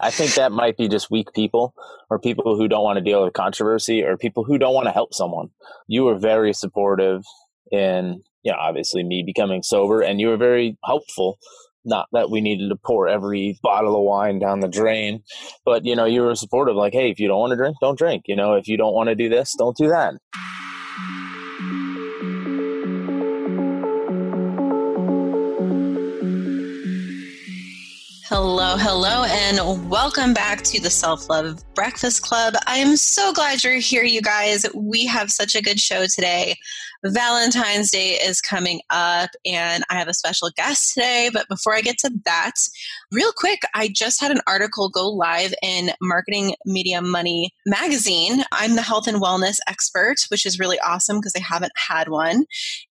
I think that might be just weak people or people who don't want to deal with controversy or people who don't want to help someone. You were very supportive in, you know, obviously me becoming sober and you were very helpful. Not that we needed to pour every bottle of wine down the drain, but you know, you were supportive like, hey, if you don't want to drink, don't drink. You know, if you don't want to do this, don't do that. Hello, hello, and welcome back to the Self Love Breakfast Club. I am so glad you're here, you guys. We have such a good show today. Valentine's Day is coming up, and I have a special guest today. But before I get to that, real quick, I just had an article go live in Marketing Media Money magazine. I'm the health and wellness expert, which is really awesome because I haven't had one.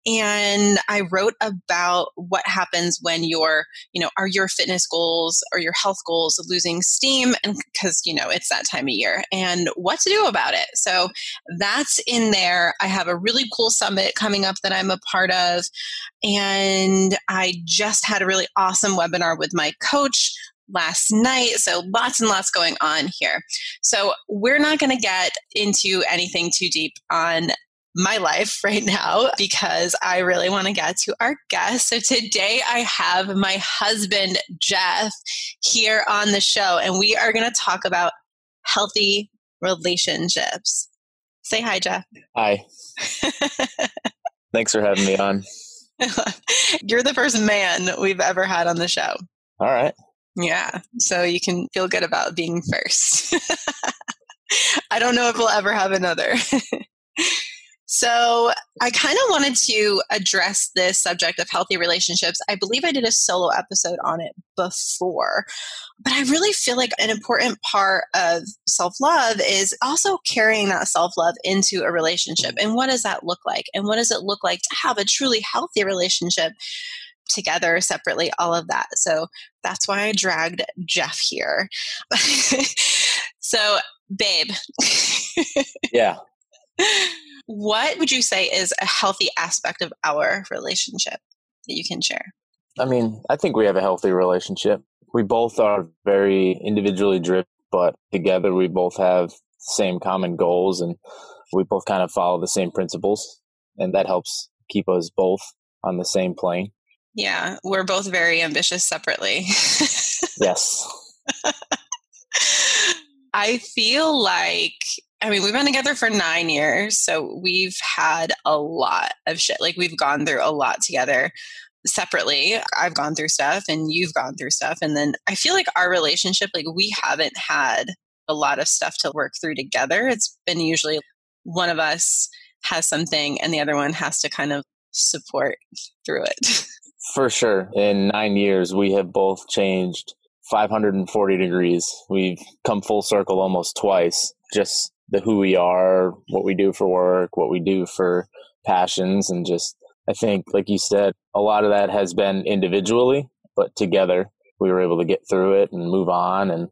And I wrote about what happens when your, you know, are your fitness goals or your health goals losing steam? And because, you know, it's that time of year and what to do about it. So that's in there. I have a really cool Summit coming up that I'm a part of. And I just had a really awesome webinar with my coach last night. So lots and lots going on here. So we're not going to get into anything too deep on my life right now because I really want to get to our guest. So today I have my husband, Jeff, here on the show, and we are going to talk about healthy relationships. Say hi, Jeff. Hi. Thanks for having me on. You're the first man we've ever had on the show. All right. Yeah. So you can feel good about being first. I don't know if we'll ever have another. So, I kind of wanted to address this subject of healthy relationships. I believe I did a solo episode on it before, but I really feel like an important part of self love is also carrying that self love into a relationship. And what does that look like? And what does it look like to have a truly healthy relationship? together separately all of that so that's why i dragged jeff here so babe yeah what would you say is a healthy aspect of our relationship that you can share? I mean, I think we have a healthy relationship. We both are very individually driven, but together we both have the same common goals and we both kind of follow the same principles. And that helps keep us both on the same plane. Yeah, we're both very ambitious separately. yes. I feel like I mean, we've been together for nine years, so we've had a lot of shit. Like, we've gone through a lot together separately. I've gone through stuff, and you've gone through stuff. And then I feel like our relationship, like, we haven't had a lot of stuff to work through together. It's been usually one of us has something, and the other one has to kind of support through it. For sure. In nine years, we have both changed 540 degrees. We've come full circle almost twice, just the who we are, what we do for work, what we do for passions, and just I think, like you said, a lot of that has been individually, but together we were able to get through it and move on and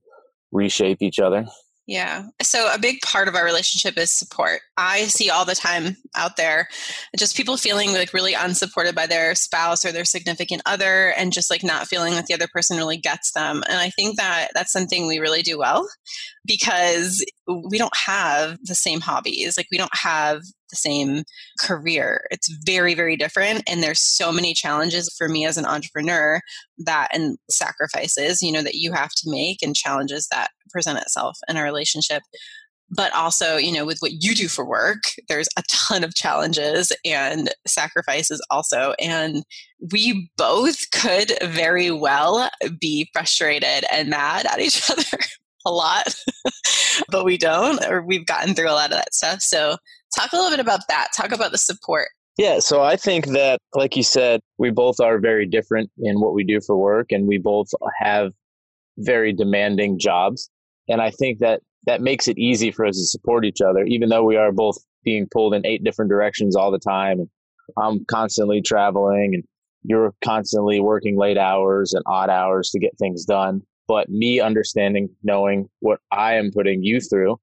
reshape each other. Yeah. So a big part of our relationship is support. I see all the time out there just people feeling like really unsupported by their spouse or their significant other and just like not feeling that the other person really gets them. And I think that that's something we really do well because we don't have the same hobbies. Like we don't have the same career. It's very, very different. And there's so many challenges for me as an entrepreneur that and sacrifices, you know, that you have to make and challenges that present itself in a relationship. But also, you know, with what you do for work, there's a ton of challenges and sacrifices also. And we both could very well be frustrated and mad at each other a lot, but we don't, or we've gotten through a lot of that stuff. So Talk a little bit about that. Talk about the support. Yeah, so I think that, like you said, we both are very different in what we do for work, and we both have very demanding jobs. And I think that that makes it easy for us to support each other, even though we are both being pulled in eight different directions all the time. And I'm constantly traveling, and you're constantly working late hours and odd hours to get things done. But me understanding, knowing what I am putting you through,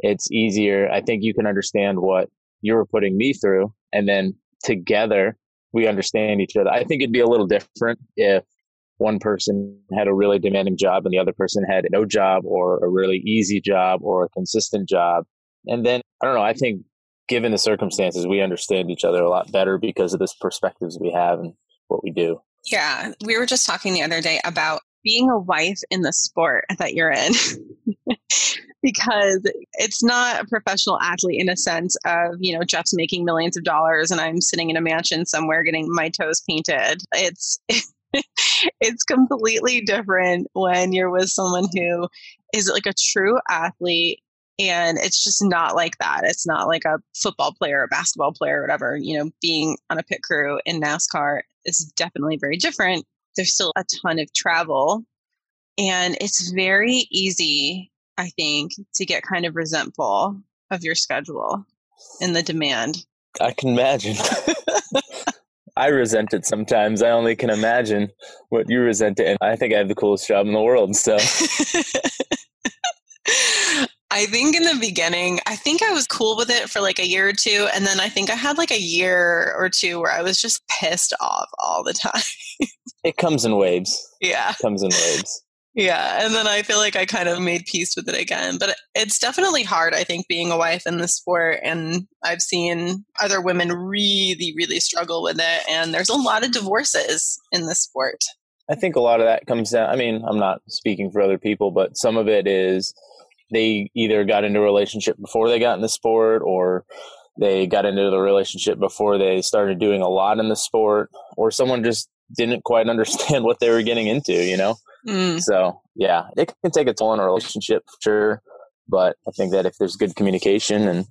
it's easier. I think you can understand what you're putting me through. And then together we understand each other. I think it'd be a little different if one person had a really demanding job and the other person had no job or a really easy job or a consistent job. And then, I don't know, I think given the circumstances, we understand each other a lot better because of this perspectives we have and what we do. Yeah. We were just talking the other day about being a wife in the sport that you're in. because it's not a professional athlete in a sense of, you know, Jeff's making millions of dollars and I'm sitting in a mansion somewhere getting my toes painted. It's it's completely different when you're with someone who is like a true athlete and it's just not like that. It's not like a football player a basketball player or whatever you know being on a pit crew in nascar is definitely very different. There's still a ton of travel and it's very easy i think to get kind of resentful of your schedule and the demand. I can imagine I resent it sometimes. I only can imagine what you resent it. And I think I have the coolest job in the world. So I think in the beginning, I think I was cool with it for like a year or two. And then I think I had like a year or two where I was just pissed off all the time. it comes in waves. Yeah. It comes in waves. Yeah, and then I feel like I kind of made peace with it again. But it's definitely hard, I think, being a wife in the sport. And I've seen other women really, really struggle with it. And there's a lot of divorces in the sport. I think a lot of that comes down. I mean, I'm not speaking for other people, but some of it is they either got into a relationship before they got in the sport or they got into the relationship before they started doing a lot in the sport or someone just didn't quite understand what they were getting into, you know? Mm. So yeah, it can take a toll on a relationship for sure. But I think that if there's good communication and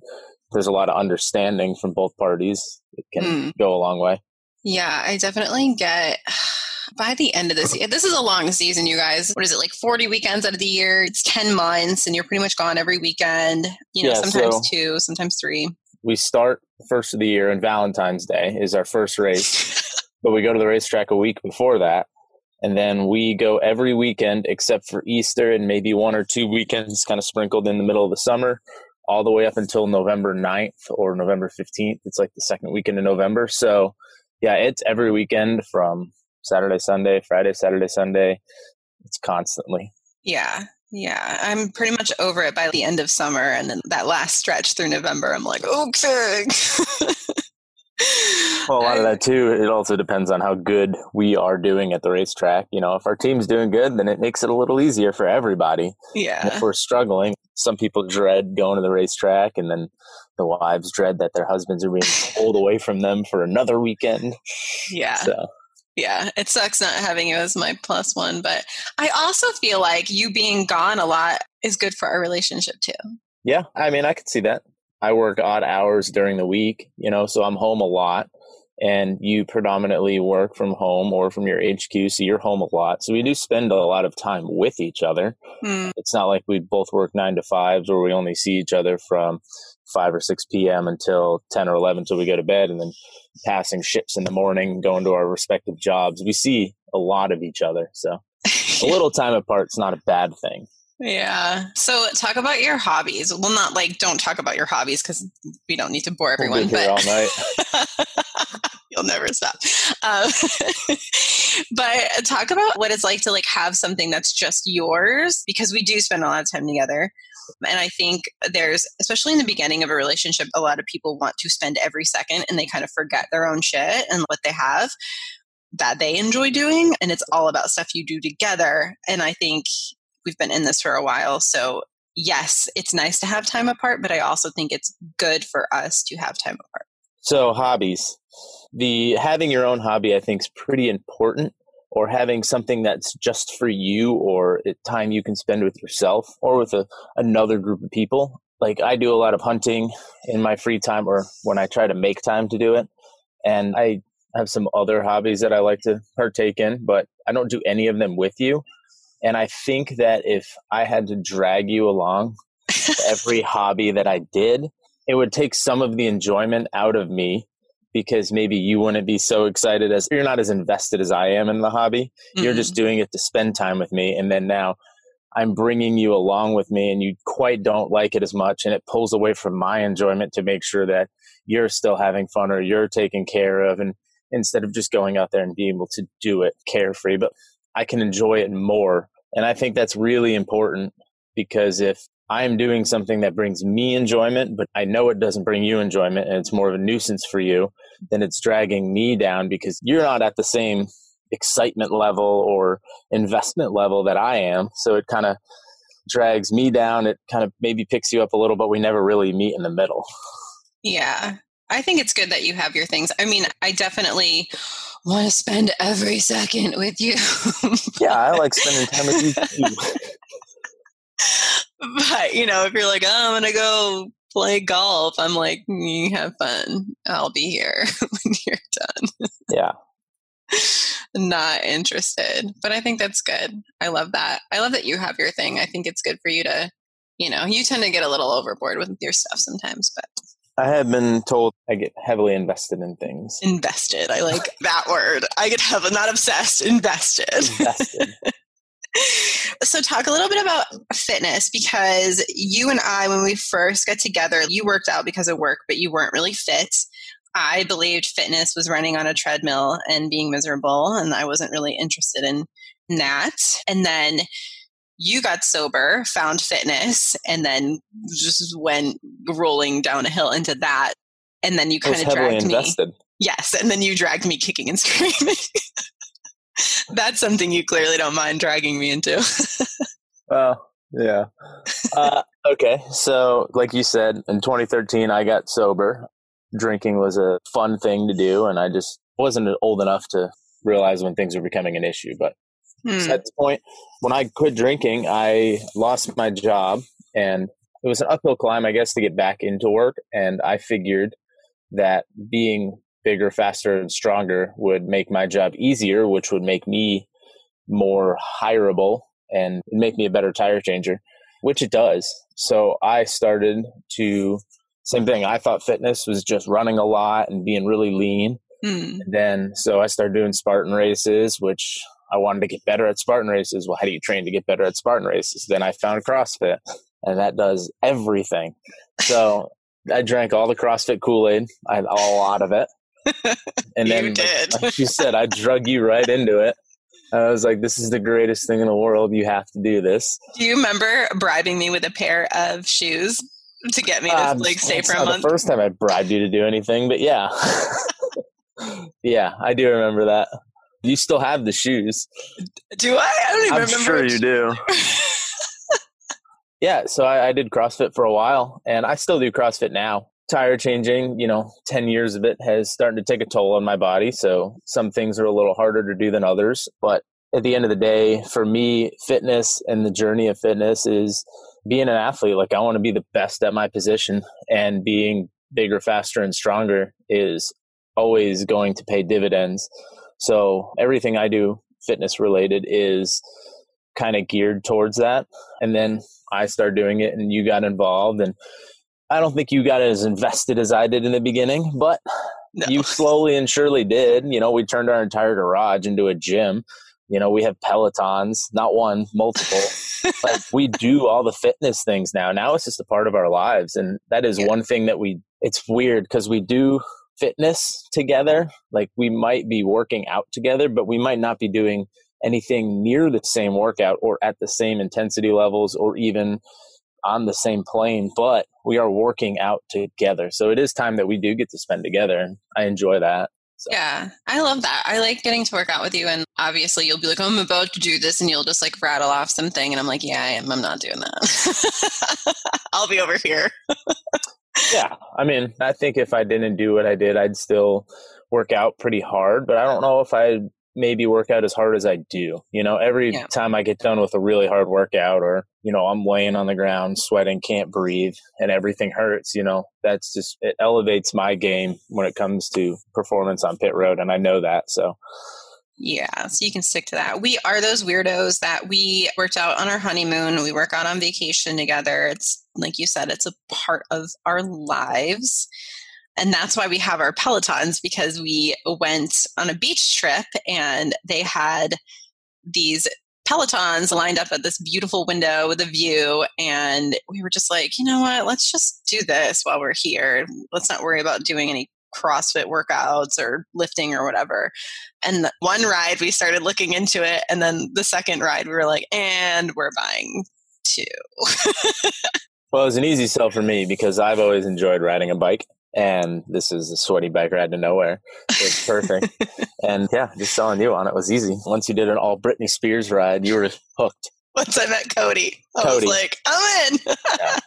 there's a lot of understanding from both parties, it can mm. go a long way. Yeah, I definitely get by the end of this year, this is a long season, you guys. What is it, like 40 weekends out of the year? It's 10 months, and you're pretty much gone every weekend. You know, yeah, sometimes so two, sometimes three. We start first of the year, and Valentine's Day is our first race. but we go to the racetrack a week before that. And then we go every weekend except for Easter and maybe one or two weekends kind of sprinkled in the middle of the summer, all the way up until November 9th or November 15th. It's like the second weekend in November. So, yeah, it's every weekend from Saturday, Sunday, Friday, Saturday, Sunday. It's constantly. Yeah. Yeah, I'm pretty much over it by the end of summer. And then that last stretch through November, I'm like, okay. well, a lot of that too. It also depends on how good we are doing at the racetrack. You know, if our team's doing good, then it makes it a little easier for everybody. Yeah. And if we're struggling, some people dread going to the racetrack, and then the wives dread that their husbands are being pulled away from them for another weekend. Yeah. So. Yeah, it sucks not having you as my plus one, but I also feel like you being gone a lot is good for our relationship too. Yeah, I mean, I could see that. I work odd hours during the week, you know, so I'm home a lot and you predominantly work from home or from your HQ, so you're home a lot. So we do spend a lot of time with each other. Mm. It's not like we both work nine to fives or we only see each other from 5 or 6 p.m. until 10 or 11 until we go to bed and then passing ships in the morning, going to our respective jobs. We see a lot of each other. So a little time apart is not a bad thing. Yeah. So talk about your hobbies. Well, not like don't talk about your hobbies because we don't need to bore everyone. We'll but all night. you'll never stop. Um, but talk about what it's like to like have something that's just yours because we do spend a lot of time together. And I think there's, especially in the beginning of a relationship, a lot of people want to spend every second and they kind of forget their own shit and what they have that they enjoy doing. And it's all about stuff you do together. And I think we've been in this for a while. So, yes, it's nice to have time apart, but I also think it's good for us to have time apart. So, hobbies. The having your own hobby, I think, is pretty important, or having something that's just for you, or time you can spend with yourself or with a, another group of people. Like, I do a lot of hunting in my free time, or when I try to make time to do it. And I have some other hobbies that I like to partake in, but I don't do any of them with you. And I think that if I had to drag you along every hobby that I did, it would take some of the enjoyment out of me because maybe you wouldn't be so excited as you're not as invested as I am in the hobby. Mm-hmm. You're just doing it to spend time with me. And then now I'm bringing you along with me and you quite don't like it as much. And it pulls away from my enjoyment to make sure that you're still having fun or you're taken care of. And instead of just going out there and being able to do it carefree. But I can enjoy it more. And I think that's really important because if I'm doing something that brings me enjoyment, but I know it doesn't bring you enjoyment and it's more of a nuisance for you, then it's dragging me down because you're not at the same excitement level or investment level that I am. So it kind of drags me down. It kind of maybe picks you up a little, but we never really meet in the middle. Yeah. I think it's good that you have your things. I mean, I definitely want to spend every second with you. yeah, I like spending time with you too. but, you know, if you're like, oh, I'm going to go play golf, I'm like, you have fun. I'll be here when you're done. Yeah. Not interested. But I think that's good. I love that. I love that you have your thing. I think it's good for you to, you know, you tend to get a little overboard with your stuff sometimes, but I have been told I get heavily invested in things. Invested. I like that word. I get heavily, not obsessed, invested. Invested. so talk a little bit about fitness because you and I, when we first got together, you worked out because of work, but you weren't really fit. I believed fitness was running on a treadmill and being miserable, and I wasn't really interested in that. And then you got sober, found fitness, and then just went rolling down a hill into that. And then you kind of dragged invested. me. Yes, and then you dragged me kicking and screaming. That's something you clearly don't mind dragging me into. well, yeah. Uh, okay, so like you said, in 2013, I got sober. Drinking was a fun thing to do, and I just wasn't old enough to realize when things were becoming an issue. But Hmm. At this point, when I quit drinking, I lost my job and it was an uphill climb, I guess, to get back into work. And I figured that being bigger, faster, and stronger would make my job easier, which would make me more hireable and make me a better tire changer, which it does. So I started to, same thing. I thought fitness was just running a lot and being really lean. Hmm. And then, so I started doing Spartan races, which I wanted to get better at Spartan races. Well, how do you train to get better at Spartan races? Then I found CrossFit, and that does everything. So I drank all the CrossFit Kool Aid, I had a lot of it. And then, like, like she said, I drug you right into it. I was like, this is the greatest thing in the world. You have to do this. Do you remember bribing me with a pair of shoes to get me to um, like stay for a month? the first time I bribed you to do anything, but yeah. yeah, I do remember that. You still have the shoes. Do I? I don't even I'm remember. sure you do. yeah, so I, I did CrossFit for a while, and I still do CrossFit now. Tire changing, you know, 10 years of it has started to take a toll on my body. So some things are a little harder to do than others. But at the end of the day, for me, fitness and the journey of fitness is being an athlete. Like I want to be the best at my position and being bigger, faster, and stronger is always going to pay dividends. So everything I do fitness related is kind of geared towards that. And then I started doing it and you got involved and I don't think you got as invested as I did in the beginning, but no. you slowly and surely did. You know, we turned our entire garage into a gym. You know, we have Pelotons, not one, multiple. like we do all the fitness things now. Now it's just a part of our lives. And that is yeah. one thing that we, it's weird because we do fitness together. Like we might be working out together, but we might not be doing anything near the same workout or at the same intensity levels or even on the same plane, but we are working out together. So it is time that we do get to spend together. And I enjoy that. So. Yeah, I love that. I like getting to work out with you. And obviously, you'll be like, I'm about to do this. And you'll just like rattle off something. And I'm like, yeah, I am. I'm not doing that. I'll be over here yeah, I mean, I think if I didn't do what I did, I'd still work out pretty hard, but I don't know if I maybe work out as hard as I do. You know, every yeah. time I get done with a really hard workout or, you know, I'm laying on the ground, sweating, can't breathe, and everything hurts, you know, that's just, it elevates my game when it comes to performance on pit road. And I know that. So, yeah, so you can stick to that. We are those weirdos that we worked out on our honeymoon. We work out on vacation together. It's like you said, it's a part of our lives. And that's why we have our Pelotons because we went on a beach trip and they had these Pelotons lined up at this beautiful window with a view. And we were just like, you know what? Let's just do this while we're here. Let's not worry about doing any CrossFit workouts or lifting or whatever. And one ride, we started looking into it. And then the second ride, we were like, and we're buying two. well, it was an easy sell for me because I've always enjoyed riding a bike. And this is a sweaty bike ride to nowhere. It's perfect. and yeah, just selling you on it was easy. Once you did an all Britney Spears ride, you were hooked. Once I met Cody, I Cody. was like, I'm in. yeah.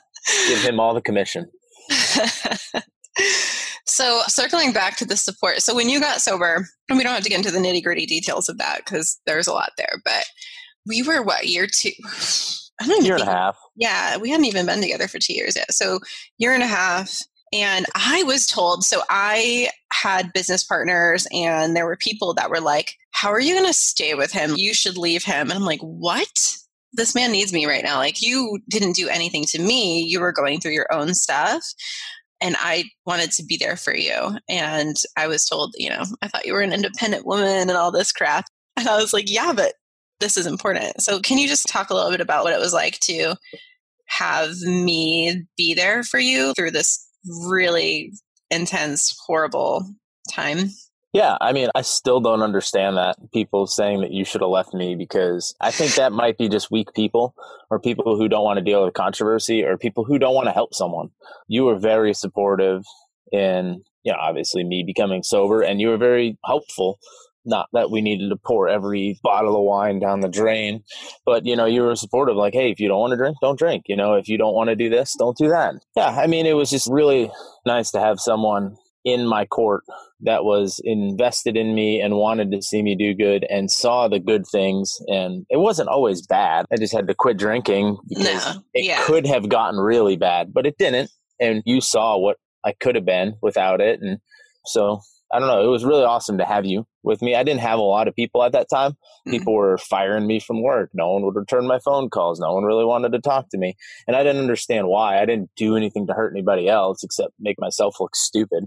Give him all the commission. so circling back to the support so when you got sober and we don't have to get into the nitty gritty details of that because there's a lot there but we were what year two I don't year and a half yeah we hadn't even been together for two years yet so year and a half and i was told so i had business partners and there were people that were like how are you going to stay with him you should leave him and i'm like what this man needs me right now. Like you didn't do anything to me. You were going through your own stuff. And I wanted to be there for you. And I was told, you know, I thought you were an independent woman and all this crap. And I was like, yeah, but this is important. So can you just talk a little bit about what it was like to have me be there for you through this really intense, horrible time? Yeah, I mean, I still don't understand that people saying that you should have left me because I think that might be just weak people or people who don't want to deal with controversy or people who don't want to help someone. You were very supportive in, you know, obviously me becoming sober and you were very helpful. Not that we needed to pour every bottle of wine down the drain, but you know, you were supportive like, hey, if you don't want to drink, don't drink. You know, if you don't want to do this, don't do that. Yeah, I mean, it was just really nice to have someone in my court that was invested in me and wanted to see me do good and saw the good things and it wasn't always bad i just had to quit drinking because no, it yeah. could have gotten really bad but it didn't and you saw what i could have been without it and so I don't know. It was really awesome to have you with me. I didn't have a lot of people at that time. Mm-hmm. People were firing me from work. No one would return my phone calls. No one really wanted to talk to me. And I didn't understand why. I didn't do anything to hurt anybody else except make myself look stupid.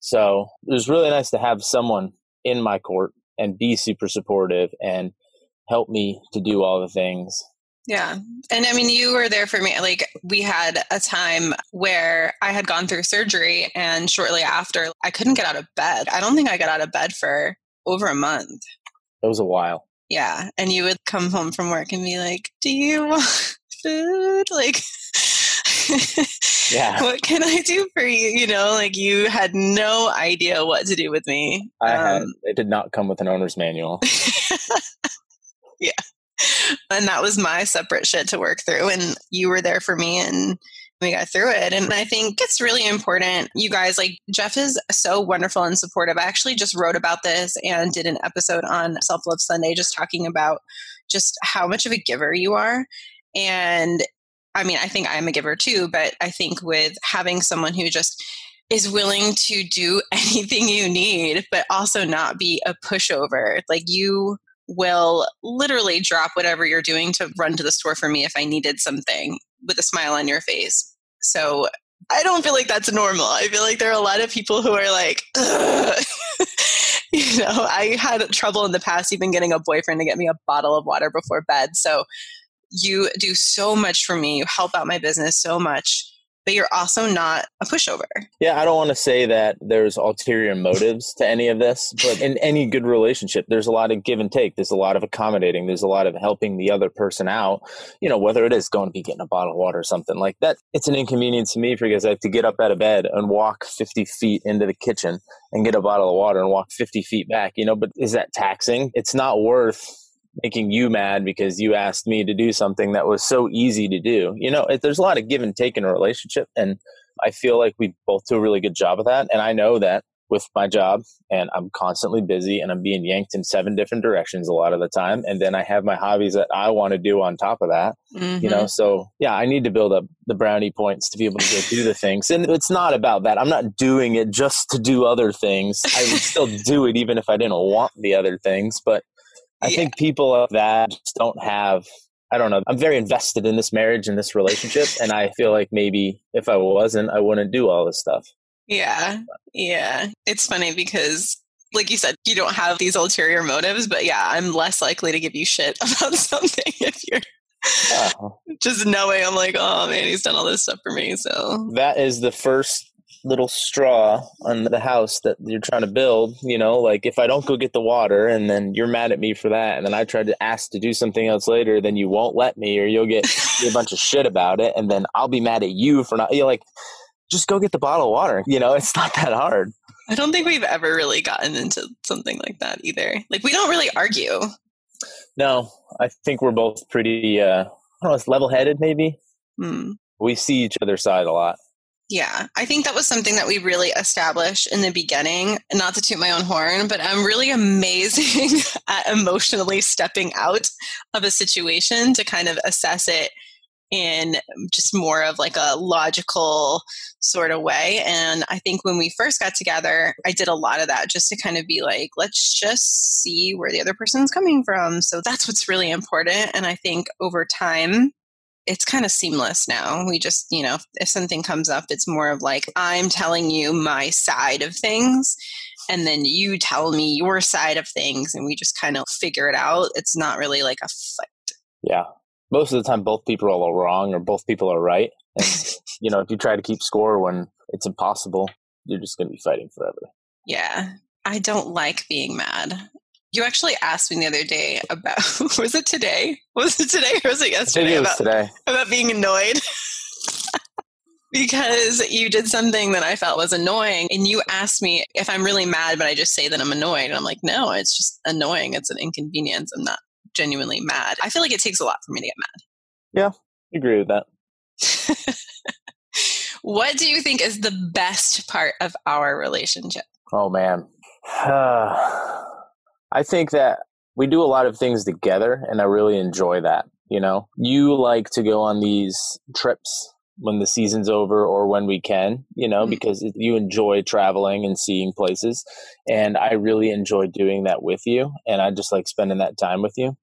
So it was really nice to have someone in my court and be super supportive and help me to do all the things yeah. And I mean, you were there for me. Like, we had a time where I had gone through surgery, and shortly after, I couldn't get out of bed. I don't think I got out of bed for over a month. It was a while. Yeah. And you would come home from work and be like, Do you want food? Like, yeah. what can I do for you? You know, like you had no idea what to do with me. I um, had, it did not come with an owner's manual. yeah and that was my separate shit to work through. And you were there for me and we got through it. And I think it's really important. You guys, like Jeff is so wonderful and supportive. I actually just wrote about this and did an episode on Self Love Sunday, just talking about just how much of a giver you are. And I mean, I think I'm a giver too, but I think with having someone who just is willing to do anything you need, but also not be a pushover. Like you will literally drop whatever you're doing to run to the store for me if I needed something with a smile on your face. So I don't feel like that's normal. I feel like there are a lot of people who are like, you know, I had trouble in the past even getting a boyfriend to get me a bottle of water before bed. So you do so much for me. You help out my business so much but you're also not a pushover. Yeah, I don't want to say that there's ulterior motives to any of this, but in any good relationship, there's a lot of give and take. There's a lot of accommodating. There's a lot of helping the other person out. You know, whether it is going to be getting a bottle of water or something like that, it's an inconvenience to me because I have to get up out of bed and walk 50 feet into the kitchen and get a bottle of water and walk 50 feet back, you know, but is that taxing? It's not worth making you mad because you asked me to do something that was so easy to do. You know, it, there's a lot of give and take in a relationship. And I feel like we both do a really good job of that. And I know that with my job and I'm constantly busy and I'm being yanked in seven different directions a lot of the time. And then I have my hobbies that I want to do on top of that, mm-hmm. you know? Mm-hmm. So yeah, I need to build up the brownie points to be able to go do the things. And it's not about that. I'm not doing it just to do other things. I would still do it even if I didn't want the other things, but I yeah. think people of that just don't have I don't know. I'm very invested in this marriage and this relationship and I feel like maybe if I wasn't, I wouldn't do all this stuff. Yeah. Yeah. It's funny because like you said, you don't have these ulterior motives, but yeah, I'm less likely to give you shit about something if you're uh, just knowing I'm like, oh man, he's done all this stuff for me. So that is the first little straw on the house that you're trying to build. You know, like if I don't go get the water and then you're mad at me for that, and then I try to ask to do something else later, then you won't let me, or you'll get a bunch of shit about it, and then I'll be mad at you for not. You're like, just go get the bottle of water. You know, it's not that hard. I don't think we've ever really gotten into something like that either. Like we don't really argue. No, I think we're both pretty. uh I don't know, it's level headed, maybe. Hmm. We see each other's side a lot. Yeah, I think that was something that we really established in the beginning. Not to toot my own horn, but I'm really amazing at emotionally stepping out of a situation to kind of assess it in just more of like a logical sort of way. And I think when we first got together, I did a lot of that just to kind of be like, let's just see where the other person's coming from. So that's what's really important. And I think over time, it's kind of seamless now. We just, you know, if something comes up, it's more of like, I'm telling you my side of things, and then you tell me your side of things, and we just kind of figure it out. It's not really like a fight. Yeah. Most of the time, both people are wrong or both people are right. And, you know, if you try to keep score when it's impossible, you're just going to be fighting forever. Yeah. I don't like being mad. You actually asked me the other day about was it today? Was it today or was it yesterday? it was about, today. about being annoyed. because you did something that I felt was annoying and you asked me if I'm really mad but I just say that I'm annoyed and I'm like no it's just annoying it's an inconvenience I'm not genuinely mad I feel like it takes a lot for me to get mad Yeah, I agree with that. what do you think is the best part of our relationship Oh man. Ah. I think that we do a lot of things together and I really enjoy that, you know. You like to go on these trips when the season's over or when we can, you know, Mhm. because you enjoy traveling and seeing places and I really enjoy doing that with you and I just like spending that time with you.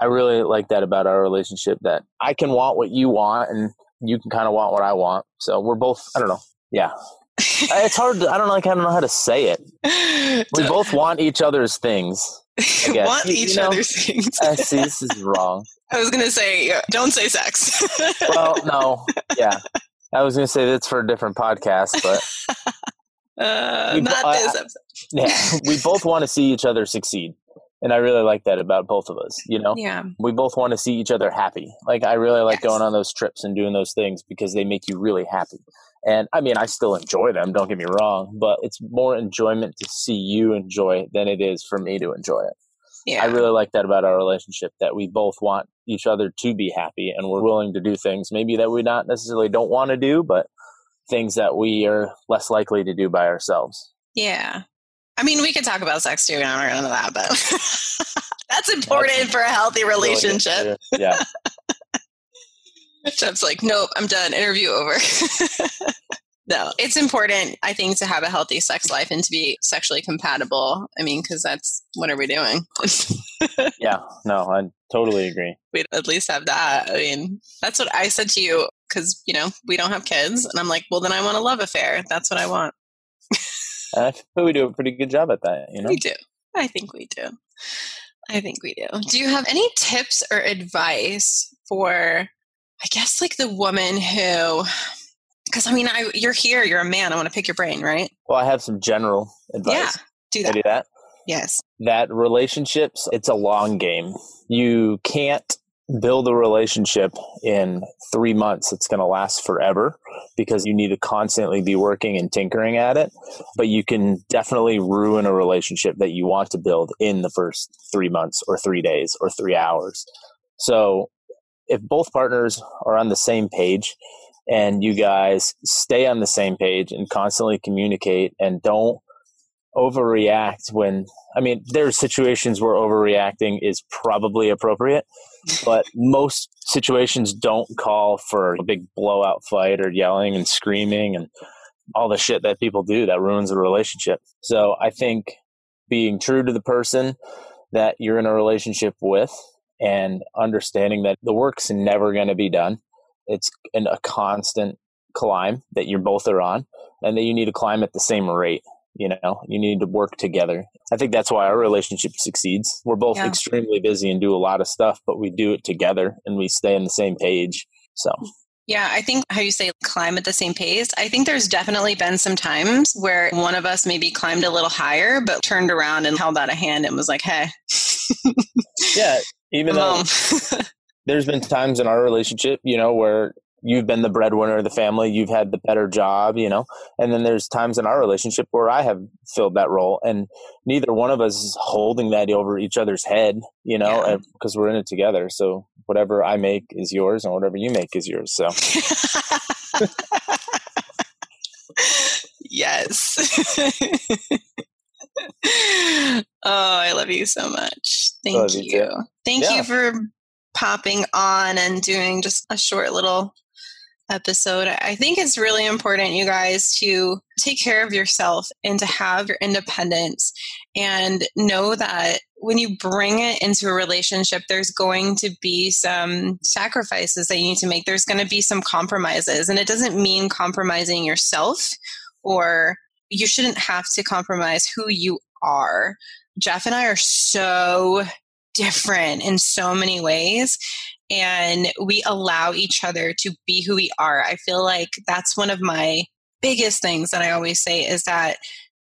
I really like that about our relationship that I can want what you want and you can kind of want what I want. So we're both, I don't know. Yeah. It's hard to, I don't like I don't know how to say it. We both want each other's things. guess. want You- you each know, other's things I see this is wrong. I was gonna say uh, don't say sex Well, no, yeah. I was gonna say that's for a different podcast, but uh, we- not I- this episode yeah, we both want to see each other succeed, and I really like that about both of us. You know, yeah we both want to see each other happy. Like I really like Yes. going on those trips and doing those things because they make you really happy. And I mean, I still enjoy them. Don't get me wrong, but it's more enjoyment to see you enjoy it than it is for me to enjoy it. yeah I really like that about our relationship that we both want each other to be happy and we're willing to do things maybe that we not necessarily don't want to do, but things that we are less likely to do by ourselves. Yeah. I mean, we could talk about sex too, and I'm not into that, but that's important for a healthy relationship. good. Yeah. Jeff's like, nope, I'm done. Interview over. no, it's important, I think, to have a healthy sex life and to be sexually compatible. I mean, because that's what are we doing? Yeah. No, I totally agree. we at least have that. I mean, that's what I said to you because, you know, we don't have kids. And I'm like, well, then I want a love affair. That's what I want. And I feel we do a pretty good job at that, you know? We do. I think we do. I think we do. Do you have any tips or advice for, I guess, like the woman who, because I mean, I, you're here, you're a man. I want to pick your brain, right? Well, I have some general advice. Yeah. Do Can I that. do that? Yes. that relationships it's a long game you can't build a relationship in three months it's going to last forever because you need to constantly be working and tinkering at it but you can definitely ruin a relationship that you want to build in the first three months or three days or three hours so if both partners are on the same page and you guys stay on the same page and constantly communicate and don't overreact when I mean there's situations where overreacting is probably appropriate, but most situations don't call for a big blowout fight or yelling and screaming and all the shit that people do that ruins a relationship. So I think being true to the person that you're in a relationship with and understanding that the work's never going to be done. It's an, a constant climb that you both are on and that you need to climb at the same rate you know you need to work together i think that's why our relationship succeeds we're both Yeah. extremely busy and do a lot of stuff but we do it together and we stay on the same page so Yeah, I think how you say climb at the same pace. I think there's definitely been some times where one of us maybe climbed a little higher, but turned around and held out a hand and was like, hey. yeah, even though um, there's been times in our relationship, you know, where you've been the breadwinner of the family, you've had the better job, you know, and then there's times in our relationship where I have filled that role, and neither one of us is holding that over each other's head, you know, because yeah. we're in it together. So whatever I make is yours, and whatever you make is yours. So. yes. Oh, I love you so much. Thank you. you Thank yeah. you for popping on and doing just a short little episode. I think it's really important, you guys, to take care of yourself and to have your independence and know that when you bring it into a relationship, there's going to be some sacrifices that you need to make. There's going to be some compromises. And it doesn't mean compromising yourself or you shouldn't have to compromise who you are. Jeff and I are so different in so many ways and we allow each other to be who we are. I feel like that's one of my biggest things that I always say is that,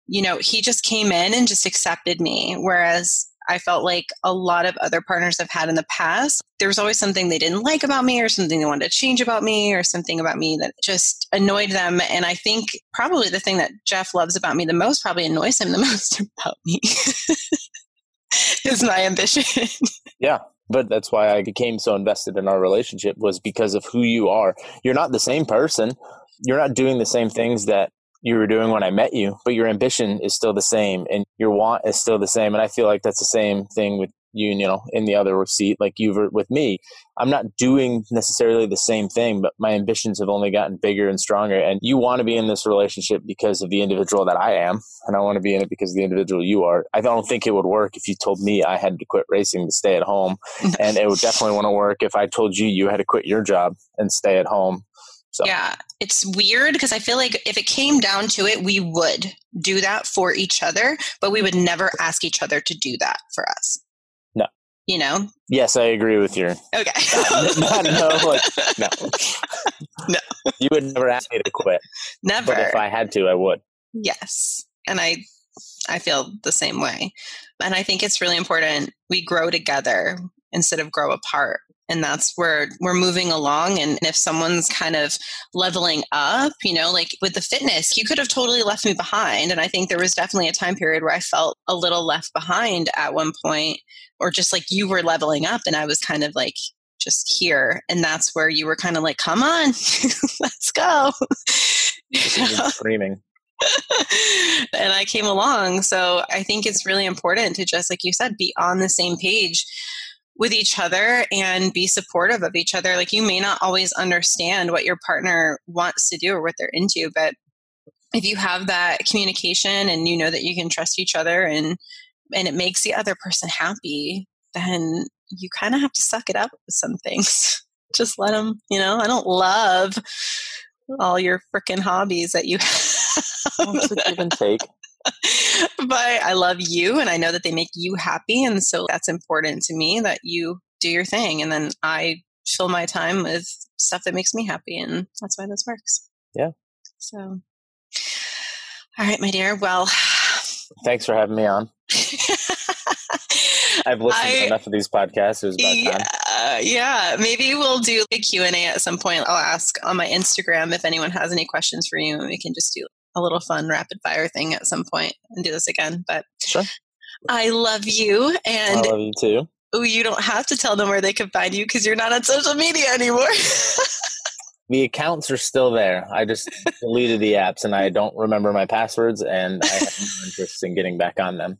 you know, he just came in and just accepted me. Whereas I felt like a lot of other partners I've had in the past, there was always something they didn't like about me or something they wanted to change about me or something about me that just annoyed them. And I think probably the thing that Jeff loves about me the most, probably annoys him the most about me, is my ambition. Yeah but that's why I became so invested in our relationship was because of who you are. You're not the same person. You're not doing the same things that you were doing when I met you, but your ambition is still the same and your want is still the same. And I feel like that's the same thing with you, you know, in the other seat, like you were with me. I'm not doing necessarily the same thing, but my ambitions have only gotten bigger and stronger. And you want to be in this relationship because of the individual that I am, and I want to be in it because of the individual you are. I don't think it would work if you told me I had to quit racing to stay at home, and it would definitely want to work if I told you you had to quit your job and stay at home. So. Yeah, it's weird because I feel like if it came down to it, we would do that for each other, but we would never ask each other to do that for us. No. You know? Yes, I agree with you. Okay. not, not, no, like, no. No. You would never ask me to quit. Never. But if I had to, I would. Yes. And I I feel the same way. And I think it's really important we grow together instead of grow apart. And that's where we're moving along. And if someone's kind of leveling up you know like with the fitness you could have totally left me behind. And i think there was definitely a time period where i felt a little left behind at one point or just like you were leveling up and i was kind of like just here. And that's where you were kind of like come on let's go. Screaming. And I came along. So I think it's really important to just, like you said, be on the same page with each other and be supportive of each other. Like you may not always understand what your partner wants to do or what they're into, but if you have that communication and you know that you can trust each other and and it makes the other person happy, then you kind of have to suck it up with some things. Just let them, you know, I don't love all your freaking hobbies that you have. give and take. but I love you and I know that they make you happy. And so that's important to me that you do your thing. And then I fill my time with stuff that makes me happy. And that's why this works. Yeah. So, all right, my dear. Well, thanks for having me on. I've listened I, to enough of these podcasts. It was about yeah, time. Yeah, maybe we'll do a Q&A at some point. I'll ask on my Instagram if anyone has any questions for you and we can just do a little fun rapid fire thing at some point and do this again. But sure. I love you and I love you too. Oh, you don't have to tell them where they can find you because you're not on social media anymore. the accounts are still there. I just deleted the apps and I don't remember my passwords and I have no interest in getting back on them.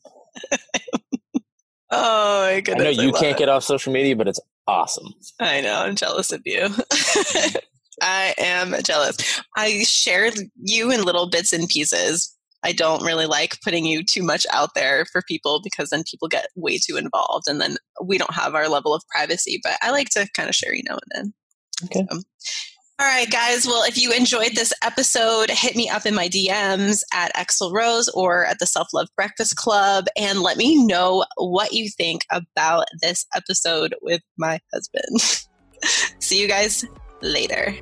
oh my goodness. I know you I can't it. get off social media, but it's awesome. I know. I'm jealous of you. I am jealous. I shared you in little bits and pieces. I don't really like putting you too much out there for people because then people get way too involved and then we don't have our level of privacy. But I like to kind of share you now and then. Okay. So, all right, guys. Well, if you enjoyed this episode, hit me up in my DMs at Exel Rose or at the Self Love Breakfast Club and let me know what you think about this episode with my husband. See you guys later.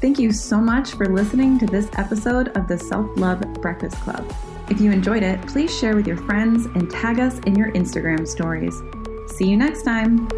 Thank you so much for listening to this episode of the Self Love Breakfast Club. If you enjoyed it, please share with your friends and tag us in your Instagram stories. See you next time.